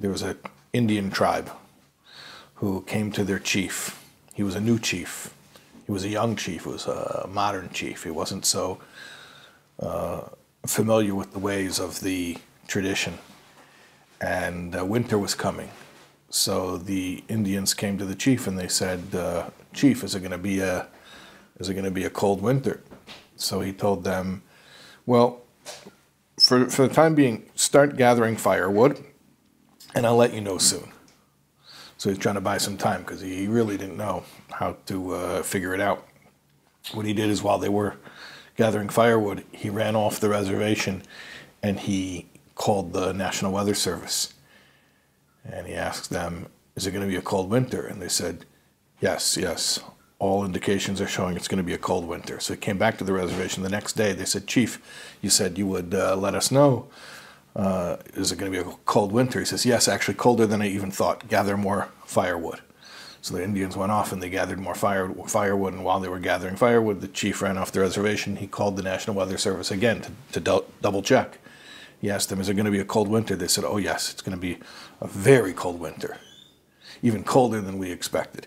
there was an Indian tribe who came to their chief. He was a new chief. He was a young chief. He was a modern chief. He wasn't so uh, familiar with the ways of the tradition. And uh, winter was coming. So the Indians came to the chief and they said, uh, "Chief, is it going to be a is it going to be a cold winter?" So he told them, "Well, for for the time being, start gathering firewood, and I'll let you know soon." So he's trying to buy some time because he really didn't know how to uh, figure it out. What he did is while they were gathering firewood, he ran off the reservation and he called the National Weather Service and he asked them, Is it going to be a cold winter? And they said, Yes, yes. All indications are showing it's going to be a cold winter. So he came back to the reservation the next day. They said, Chief, you said you would uh, let us know. Uh, is it going to be a cold winter? He says, Yes, actually, colder than I even thought. Gather more firewood. So the Indians went off and they gathered more fire, firewood. And while they were gathering firewood, the chief ran off the reservation. He called the National Weather Service again to, to do- double check. He asked them, Is it going to be a cold winter? They said, Oh, yes, it's going to be a very cold winter, even colder than we expected.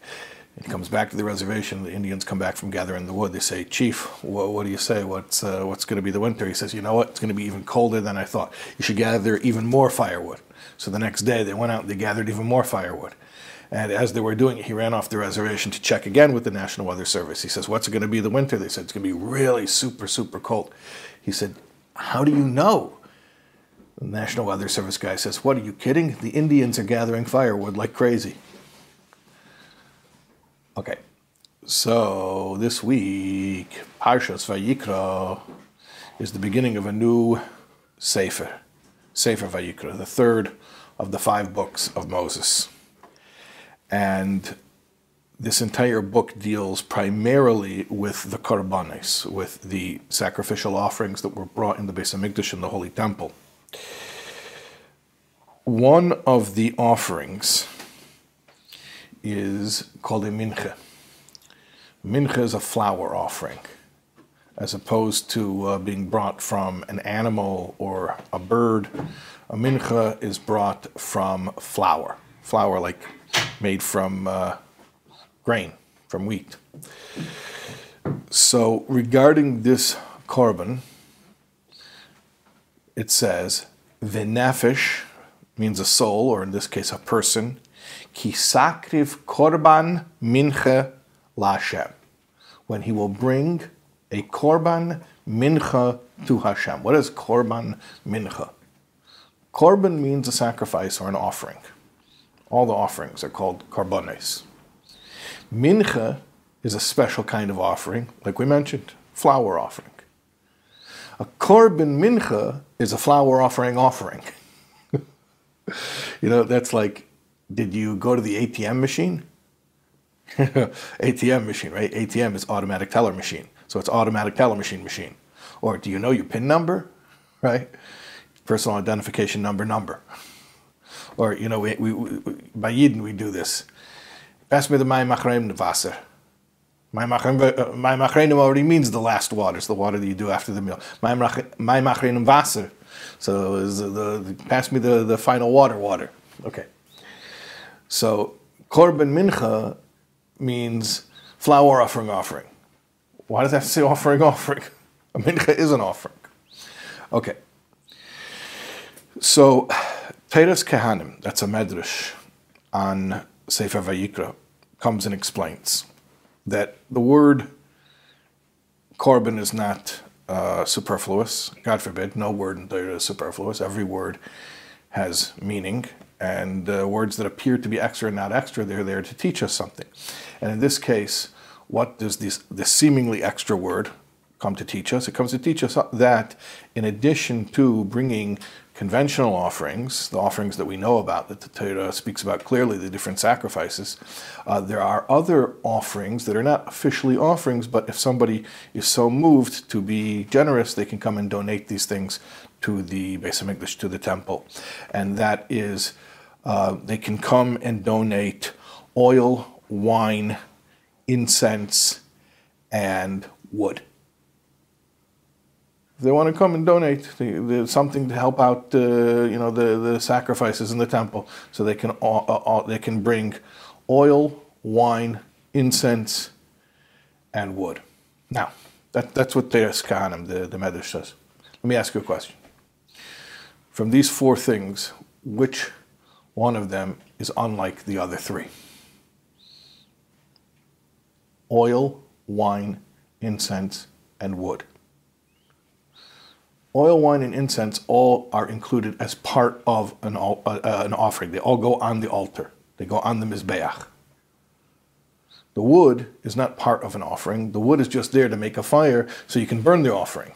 He comes back to the reservation. The Indians come back from gathering the wood. They say, Chief, what, what do you say? What's, uh, what's going to be the winter? He says, You know what? It's going to be even colder than I thought. You should gather even more firewood. So the next day, they went out and they gathered even more firewood. And as they were doing it, he ran off the reservation to check again with the National Weather Service. He says, What's it going to be the winter? They said, It's going to be really super, super cold. He said, How do you know? The National Weather Service guy says, What are you kidding? The Indians are gathering firewood like crazy. Okay, so this week, Parshas Vayikra is the beginning of a new Sefer, Sefer Vayikra, the third of the five books of Moses. And this entire book deals primarily with the korbanos, with the sacrificial offerings that were brought in the Beis Hamikdash in the Holy Temple. One of the offerings is called a mincha. Mincha is a flour offering, as opposed to uh, being brought from an animal or a bird. A mincha is brought from flour, flour like made from uh, grain, from wheat. So, regarding this korban, it says, "V'nefesh" means a soul, or in this case, a person. Ki sakriv korban mincha lashem. When he will bring a korban mincha to Hashem. What is korban mincha? Korban means a sacrifice or an offering. All the offerings are called korbanes. Mincha is a special kind of offering, like we mentioned, flour offering. A korban mincha is a flour offering offering. you know, that's like, did you go to the ATM machine? ATM machine, right? ATM is automatic teller machine. So it's automatic teller machine machine. Or do you know your PIN number? Right? Personal identification number number. Or, you know, we, we, we by Yidden we do this. Pass me the my machreim Wasser. My machrenim uh, already means the last water. It's the water that you do after the meal. My machrenim Wasser. So the, the, pass me the, the final water, water. Okay. So korban mincha means flour offering offering. Why does that say offering offering? A mincha is an offering. Okay. So Toras Kohanim, that's a medrash on Sefer Vayikra, comes and explains that the word korban is not uh, superfluous. God forbid, no word in Torah is superfluous. Every word has meaning, and uh, words that appear to be extra and not extra, they're there to teach us something. And in this case, what does this, this seemingly extra word come to teach us? It comes to teach us that in addition to bringing conventional offerings, the offerings that we know about, that the Torah speaks about clearly, the different sacrifices, uh, there are other offerings that are not officially offerings, but if somebody is so moved to be generous, they can come and donate these things to the Beis Hamikdash, to the temple. And that is, uh, they can come and donate oil, wine, incense, and wood. If they want to come and donate the, the, something to help out, uh, you know, the, the sacrifices in the temple, so they can uh, uh, they can bring oil, wine, incense, and wood. Now, that, that's what the Eskanim, the, the Medrash says. Let me ask you a question. From these four things, which one of them is unlike the other three? Oil, wine, incense, and wood. Oil, wine, and incense all are included as part of an, uh, an offering. They all go on the altar. They go on the Mizbeach. The wood is not part of an offering. The wood is just there to make a fire so you can burn the offering.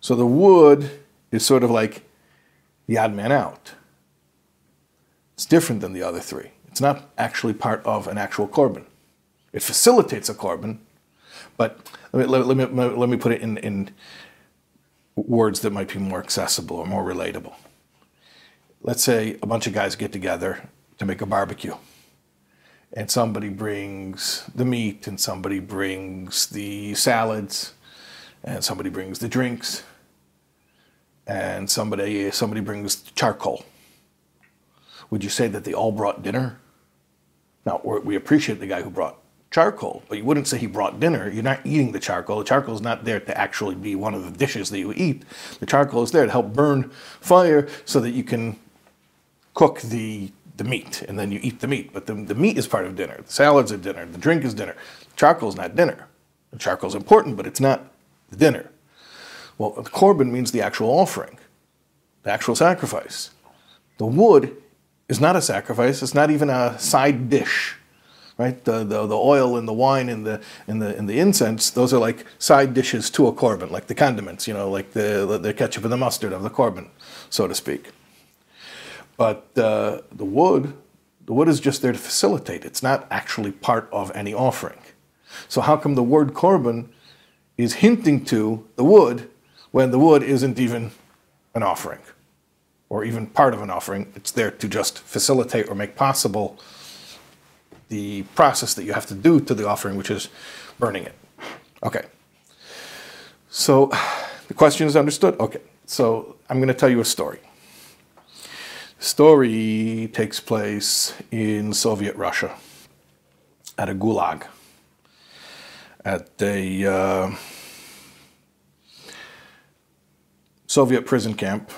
So the wood is sort of like the odd man out. It's different than the other three. It's not actually part of an actual korban. It facilitates a korban, but let me, let me, let me put it in, in words that might be more accessible or more relatable. Let's say a bunch of guys get together to make a barbecue and somebody brings the meat and somebody brings the salads and somebody brings the drinks and somebody somebody brings charcoal would you say that they all brought dinner now we appreciate the guy who brought charcoal but you wouldn't say he brought dinner you're not eating the charcoal the charcoal is not there to actually be one of the dishes that you eat the charcoal is there to help burn fire so that you can cook the the meat, and then you eat the meat. But the, the meat is part of dinner. The salads are dinner. The drink is dinner. Charcoal is not dinner. The charcoal is important, but it's not the dinner. Well, the korban means the actual offering, the actual sacrifice. The wood is not a sacrifice. It's not even a side dish, right? The, the, the oil and the wine and the, and, the, and the incense, those are like side dishes to a korban, like the condiments, you know, like the, the ketchup and the mustard of the korban, so to speak. But uh, the wood, the wood is just there to facilitate. It's not actually part of any offering. So how come the word korban is hinting to the wood when the wood isn't even an offering or even part of an offering? It's there to just facilitate or make possible the process that you have to do to the offering, which is burning it. Okay. So the question is understood? Okay. So I'm going to tell you a story story takes place in Soviet Russia at a gulag, at a uh, Soviet prison camp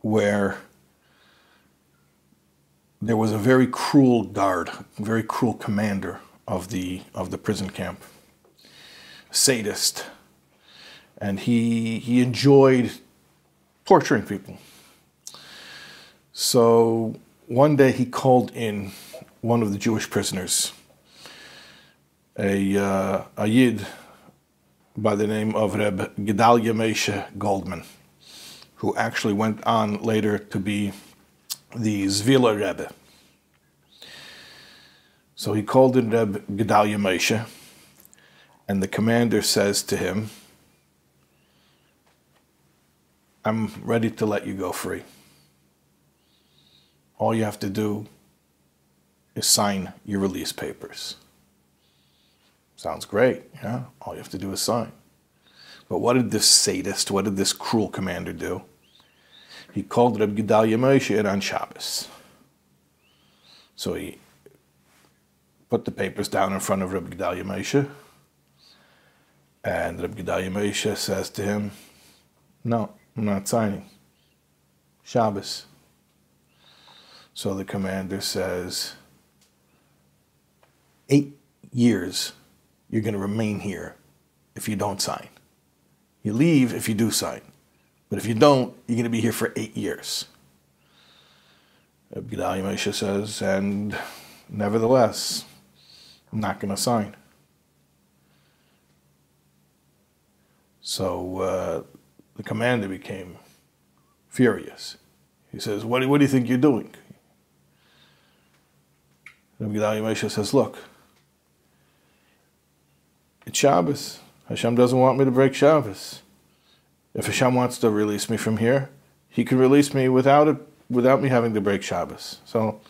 where there was a very cruel guard, very cruel commander of the of the prison camp, sadist, and he he enjoyed torturing people. So one day he called in one of the Jewish prisoners, a, uh, a Yid by the name of Reb Gedalia Moshe Goldman, who actually went on later to be the Zviller Rebbe. So he called in Reb Gedalia Moshe, and the commander says to him, I'm ready to let you go free all you have to do is sign your release papers. Sounds great, yeah? All you have to do is sign. But what did this sadist, what did this cruel commander do? He called Reb Gedalia Moshe on Shabbos. So he put the papers down in front of Reb Gedalia Moshe, and Reb Gedalia Moshe says to him, No, I'm not signing. Shabbos. So the commander says, Eight years you're going to remain here if you don't sign. You leave if you do sign. But if you don't, you're going to be here for eight years. Gedalia Moshe says, and nevertheless, I'm not going to sign. So uh, the commander became furious. He says, what, what do you think you're doing? Rabbi Moshe says, look, it's Shabbos. Hashem doesn't want me to break Shabbos. If Hashem wants to release me from here, he can release me without it, without me having to break Shabbos. So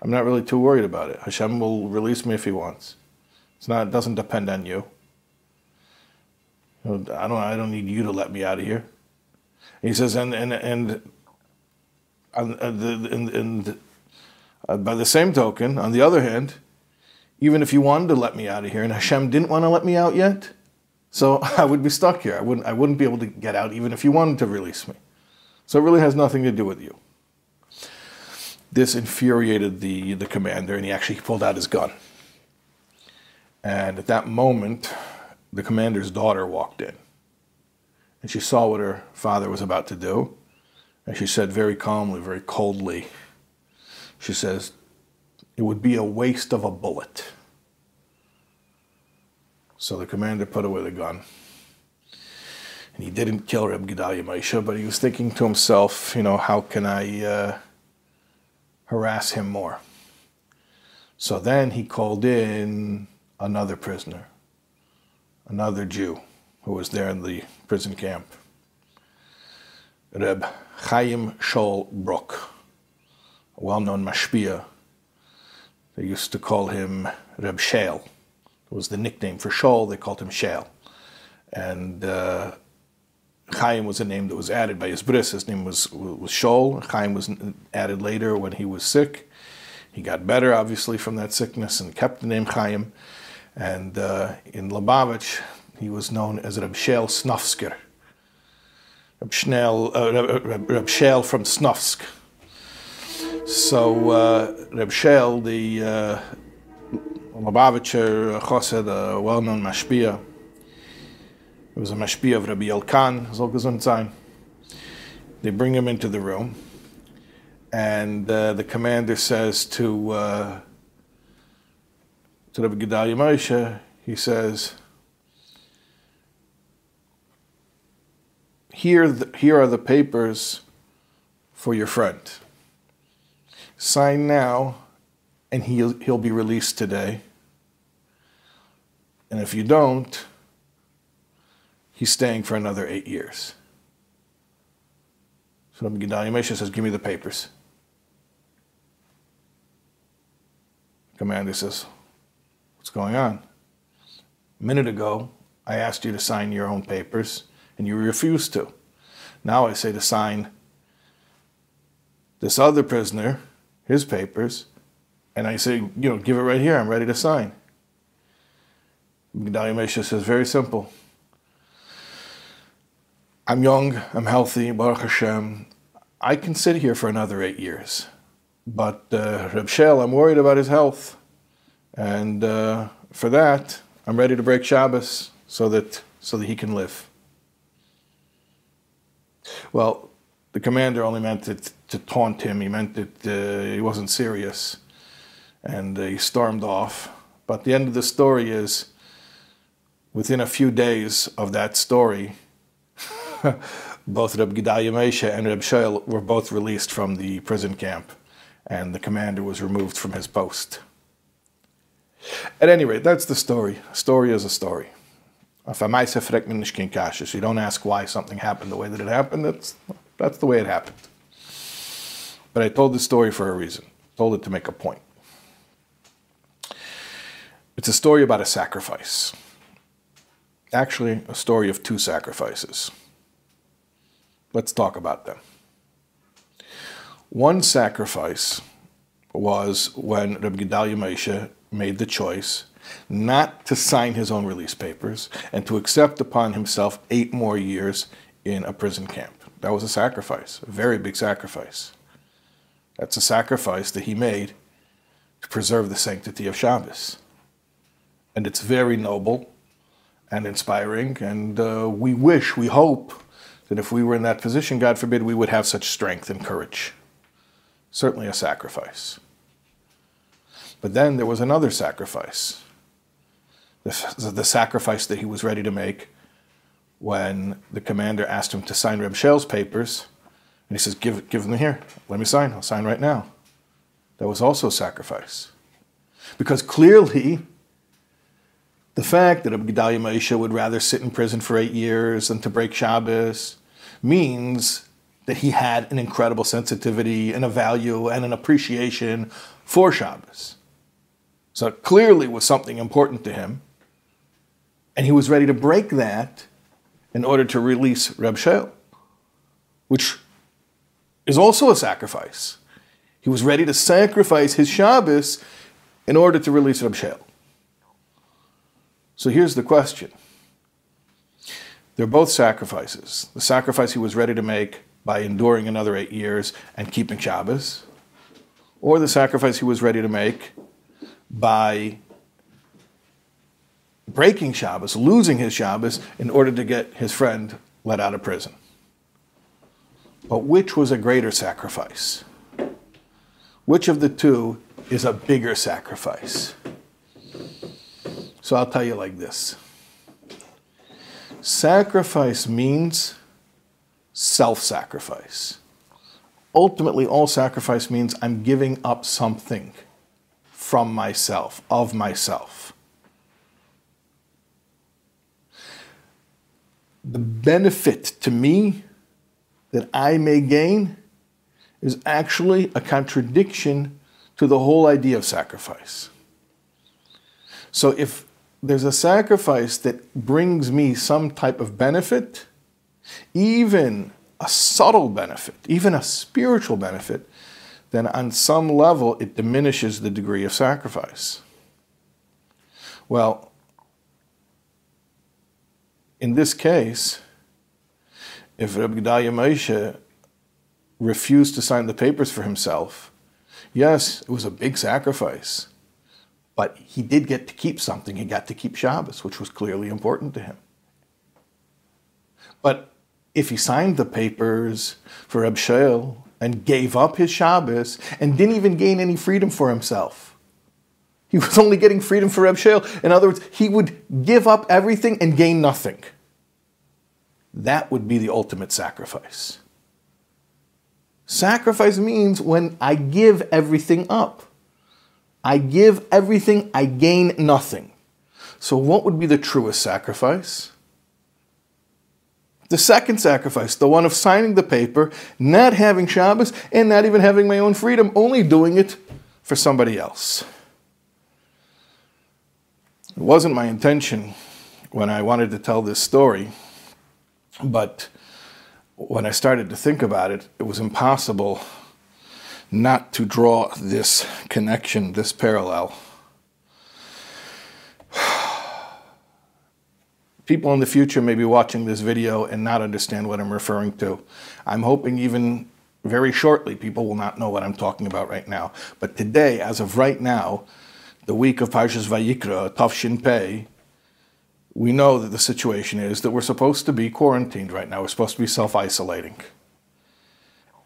I'm not really too worried about it. Hashem will release me if he wants. It's not, it doesn't depend on you. I don't, I don't need you to let me out of here. He says, and and and, and, and, and uh, by the same token, on the other hand, even if you wanted to let me out of here, and Hashem didn't want to let me out yet, so I would be stuck here. I wouldn't I wouldn't be able to get out even if you wanted to release me. So it really has nothing to do with you. This infuriated the, the commander, and he actually pulled out his gun. And at that moment, the commander's daughter walked in. And she saw what her father was about to do. And she said very calmly, very coldly, she says, it would be a waste of a bullet. So the commander put away the gun. And he didn't kill Reb Gedalia Moshe, but he was thinking to himself, you know, how can I uh, harass him more? So then he called in another prisoner, another Jew who was there in the prison camp, Reb Chaim Shol Brook, a well-known mashpia. They used to call him Reb Shale. Was the nickname for Shol. They called him Shale. And uh, Chaim was a name that was added by his bris. His name was, was Shol. Chaim was added later when he was sick. He got better, obviously, from that sickness and kept the name Chaim. And uh, in Lubavitch, he was known as Reb Shel Snufsker. Reb, Schnell, uh, Reb, Reb Shel from Snufsk. So uh, Reb Shel, the uh, Lubavitcher Chosed, a well-known mashpia, it was a mashpia of Rabbi Elkan, sein. They bring him into the room, and uh, the commander says to uh, to Rabbi Gedalia Moshe, he says, here, the, here are the papers for your friend. Sign now, and he'll, he'll be released today. And if you don't, he's staying for another eight years. So Moshe says, Give me the papers. Commander says, What's going on? A minute ago, I asked you to sign your own papers, and you refused to. Now I say to sign this other prisoner, his papers, and I say, you know, give it right here, I'm ready to sign. Gedalia Moshe says, very simple. I'm young, I'm healthy, Baruch Hashem. I can sit here for another eight years. But uh, Reb Shel, I'm worried about his health. And uh, for that, I'm ready to break Shabbos so that, so that he can live. Well, the commander only meant it to taunt him. He meant that uh, he wasn't serious. And they stormed off. But the end of the story is within a few days of that story, both Reb Gedalia Moshe and Reb Shel were both released from the prison camp, and the commander was removed from his post. At any rate, that's the story. A story is a story. So you don't ask why something happened the way that it happened, that's, that's the way it happened. But I told the story for a reason. I told it to make a point. It's a story about a sacrifice. Actually, a story of two sacrifices. Let's talk about them. One sacrifice was when Rabbi Gedalia Moshe made the choice not to sign his own release papers and to accept upon himself eight more years in a prison camp. That was a sacrifice, a very big sacrifice. That's a sacrifice that he made to preserve the sanctity of Shabbos. And it's very noble and inspiring, and uh, we wish, we hope that if we were in that position, God forbid, we would have such strength and courage. Certainly a sacrifice. But then there was another sacrifice the, the sacrifice that he was ready to make when the commander asked him to sign Reb Shel's papers. And he says, give, give them here. Let me sign. I'll sign right now. That was also sacrifice. Because clearly, the fact that Gedalia Moshe would rather sit in prison for eight years than to break Shabbos means that he had an incredible sensitivity and a value and an appreciation for Shabbos. So it clearly was something important to him. And he was ready to break that in order to release Reb Sheil, which is also a sacrifice. He was ready to sacrifice his Shabbos in order to release Reb Sheil. So here's the question. They're both sacrifices. The sacrifice he was ready to make by enduring another eight years and keeping Shabbos, or the sacrifice he was ready to make by breaking Shabbos, losing his Shabbos, in order to get his friend let out of prison. But which was a greater sacrifice? Which of the two is a bigger sacrifice? So I'll tell you like this sacrifice means self sacrifice. Ultimately, all sacrifice means I'm giving up something from myself, of myself. The benefit to me that I may gain is actually a contradiction to the whole idea of sacrifice. So if there's a sacrifice that brings me some type of benefit, even a subtle benefit, even a spiritual benefit, then on some level it diminishes the degree of sacrifice. Well, in this case, if Rabbi Gedalia Moshe refused to sign the papers for himself, yes, it was a big sacrifice, but he did get to keep something. He got to keep Shabbos, which was clearly important to him. But if he signed the papers for Reb and gave up his Shabbos and didn't even gain any freedom for himself, he was only getting freedom for Reb. In other words, he would give up everything and gain nothing. That would be the ultimate sacrifice. Sacrifice means when I give everything up. I give everything, I gain nothing. So, what would be the truest sacrifice? The second sacrifice, the one of signing the paper, not having Shabbos, and not even having my own freedom, only doing it for somebody else. It wasn't my intention when I wanted to tell this story but when I started to think about it, it was impossible not to draw this connection, this parallel. People in the future may be watching this video and not understand what I'm referring to. I'm hoping even very shortly people will not know what I'm talking about right now. But today, as of right now, the week of Parshas Vayikra, Tav Shin Pei, we know that the situation is that we're supposed to be quarantined right now. We're supposed to be self isolating.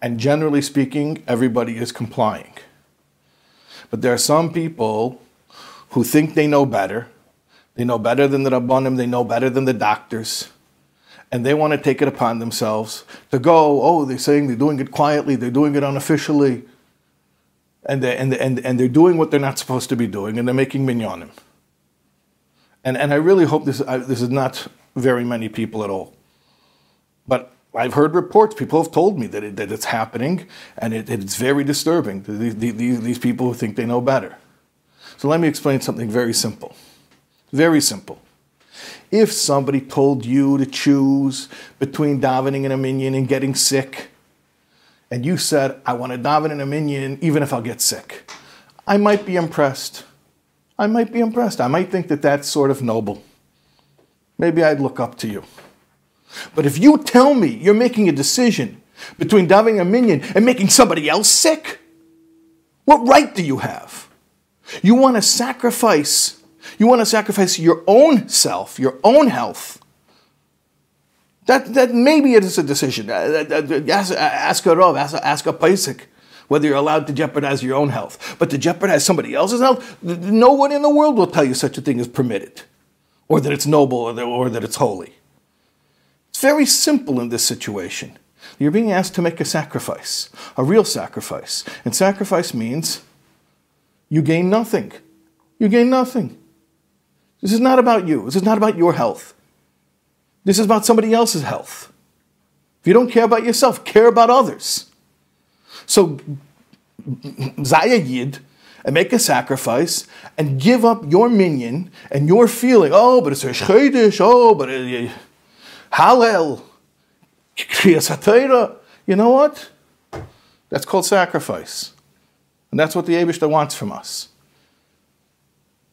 And generally speaking, everybody is complying. But there are some people who think they know better. They know better than the Rabbanim, they know better than the doctors. And they want to take it upon themselves to go, oh, they're saying they're doing it quietly, they're doing it unofficially. And, they, and, and, and they're doing what they're not supposed to be doing, and they're making minyanim. And, and I really hope this, I, this is not very many people at all. But I've heard reports, people have told me that, it, that it's happening, and it, it's very disturbing. These, these, these people who think they know better. So let me explain something very simple. Very simple. If somebody told you to choose between davening and a minyan and getting sick, and you said, I want to daven in a minyan even if I'll get sick, I might be impressed. I might be impressed. I might think that that's sort of noble. Maybe I'd look up to you. But if you tell me you're making a decision between davening a minyan and making somebody else sick, what right do you have? You want to sacrifice, you want to sacrifice your own self, your own health. That, that maybe it is a decision. Uh, ask, ask a Rav, ask, ask a Posek whether you're allowed to jeopardize your own health. But to jeopardize somebody else's health, no one in the world will tell you such a thing is permitted, or that it's noble, or that it's holy. It's very simple in this situation. You're being asked to make a sacrifice, a real sacrifice. And sacrifice means you gain nothing. You gain nothing. This is not about you. This is not about your health. This is about somebody else's health. If you don't care about yourself, care about others. So, Zaya Yid and make a sacrifice and give up your minyan and your feeling, oh, but it's a shchedish, oh, but Hallel, Kriyas You know what? That's called sacrifice. And that's what the Abishta wants from us.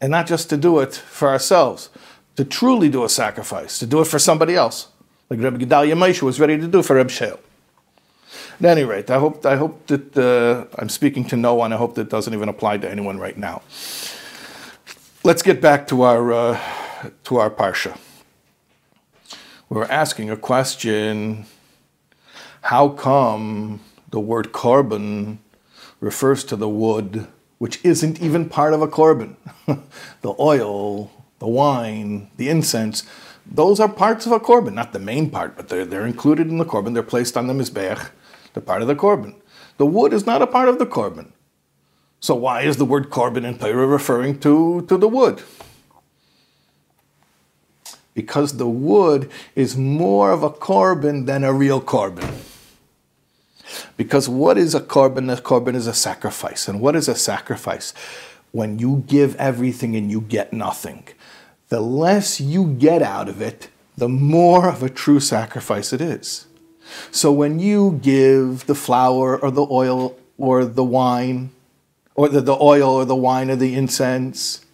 And not just to do it for ourselves, to truly do a sacrifice, to do it for somebody else, like Rabbi Gedalia Moshe was ready to do for Reb Shale. At any rate, I hope, I hope that uh, I'm speaking to no one. I hope that doesn't even apply to anyone right now. Let's get back to our, uh, to our Parsha. We're asking a question how come the word korban refers to the wood which isn't even part of a korban? the oil, the wine, the incense, those are parts of a korban, not the main part, but they're, they're included in the korban. They're placed on the mizbech, they're part of the korban. The wood is not a part of the korban. So why is the word korban in Torah referring to, to the wood? Because the wood is more of a korban than a real korban. Because what is a korban? A korban is a sacrifice. And what is a sacrifice? When you give everything and you get nothing. The less you get out of it, the more of a true sacrifice it is. So when you give the flour or the oil or the wine, or the, the oil or the wine or the incense,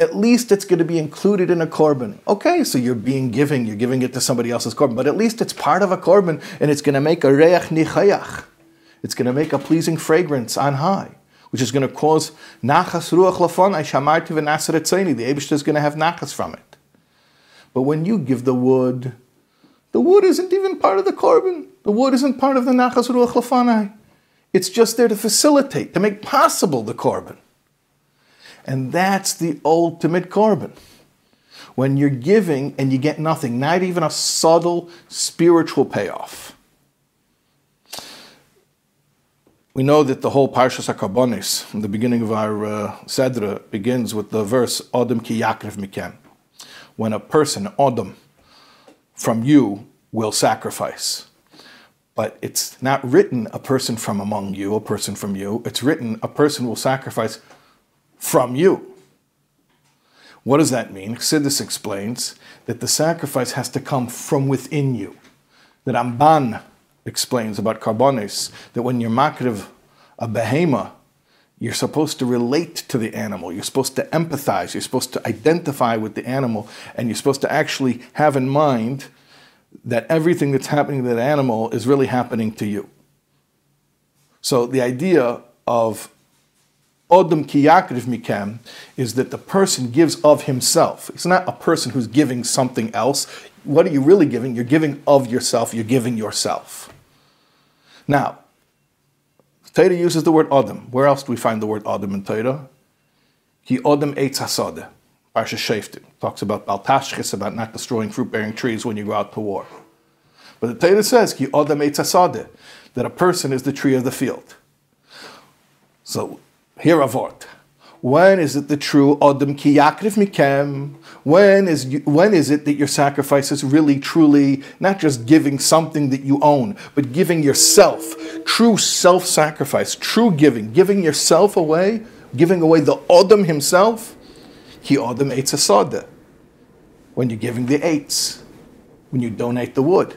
at least it's going to be included in a korban. Okay, so you're being giving, you're giving it to somebody else's korban, but at least it's part of a korban and it's going to make a reiach nichoach. It's going to make a pleasing fragrance on high, which is going to cause nachas ruach lafon shamarti v'nasaretzeni. The Abishta is going to have nachas from it. But when you give the wood, the wood isn't even part of the korban. The wood isn't part of the nachas ruach lafanai. It's just there to facilitate, to make possible the korban. And that's the ultimate korban. When you're giving and you get nothing, not even a subtle spiritual payoff. We know that the whole Parshas in the beginning of our uh, Sedra, begins with the verse, Odom ki yakriv mikem. When a person, Odom, from you will sacrifice. But it's not written a person from among you, a person from you. It's written a person will sacrifice from you. What does that mean? Chassidus explains that the sacrifice has to come from within you. That Ramban explains about karbonis, that when you're makriv a behema, you're supposed to relate to the animal. You're supposed to empathize. You're supposed to identify with the animal. And you're supposed to actually have in mind that everything that's happening to that animal is really happening to you. So the idea of Odom ki mikem is that the person gives of himself. It's not a person who's giving something else. What are you really giving? You're giving of yourself. You're giving yourself. Now, Torah uses the word Odom. Where else do we find the word Odom in Torah? Ki Odom eitz hasode. Parsha Shoftim talks about Baltashchis, about not destroying fruit-bearing trees when you go out to war. But the Torah says Ki Odom eitz hasode, that a person is the tree of the field. So here a word. When is it the true Odom ki yakriv mikem? When is, when is it that your sacrifice is really, truly not just giving something that you own, but giving yourself, true self sacrifice, true giving, giving yourself away, giving away the Odom himself? Ki Odom eitz asada. When you're giving the eitz, when you donate the wood.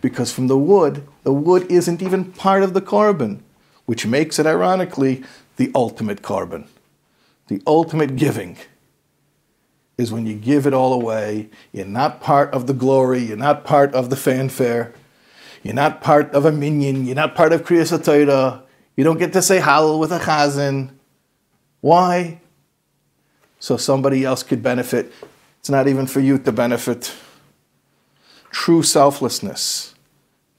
Because from the wood, the wood isn't even part of the korban, which makes it, ironically, the ultimate korban. The ultimate giving is when you give it all away. You're not part of the glory, you're not part of the fanfare, you're not part of a minyan, you're not part of HaTorah, you don't get to say Hallel with a chazan. Why? So somebody else could benefit. It's not even for you to benefit. True selflessness.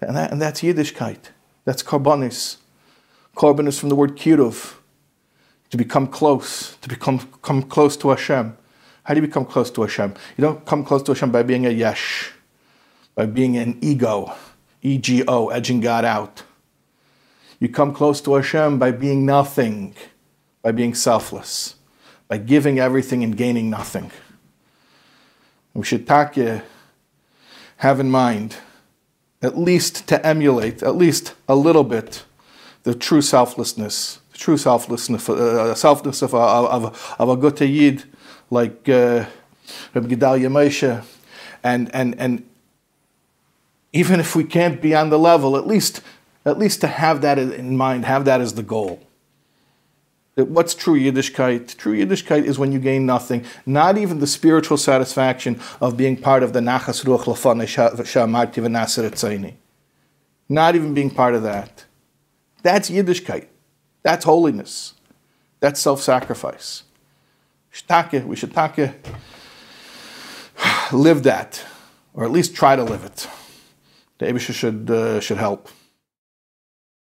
And, that, and that's Yiddishkeit. That's karbonis. Korban is from the word kiruv, to become close, to become come close to Hashem. How do you become close to Hashem? You don't come close to Hashem by being a yesh, by being an ego, ego, edging God out. You come close to Hashem by being nothing, by being selfless, by giving everything and gaining nothing. We should you, have in mind, at least to emulate, at least a little bit, the true selflessness, the true selflessness, uh, selflessness of, of, of, of a good yid like uh, Rabbi Gedalia Moshe, and and and even if we can't be on the level, at least at least to have that in mind, have that as the goal. What's true Yiddishkeit? True Yiddishkeit is when you gain nothing, not even the spiritual satisfaction of being part of the Nachas Ruach Lafane Shamarti V'Nasir Not even being part of that. That's Yiddishkeit. That's holiness. That's self-sacrifice. We should take, live that, or at least try to live it. The Abisha should, uh, should help.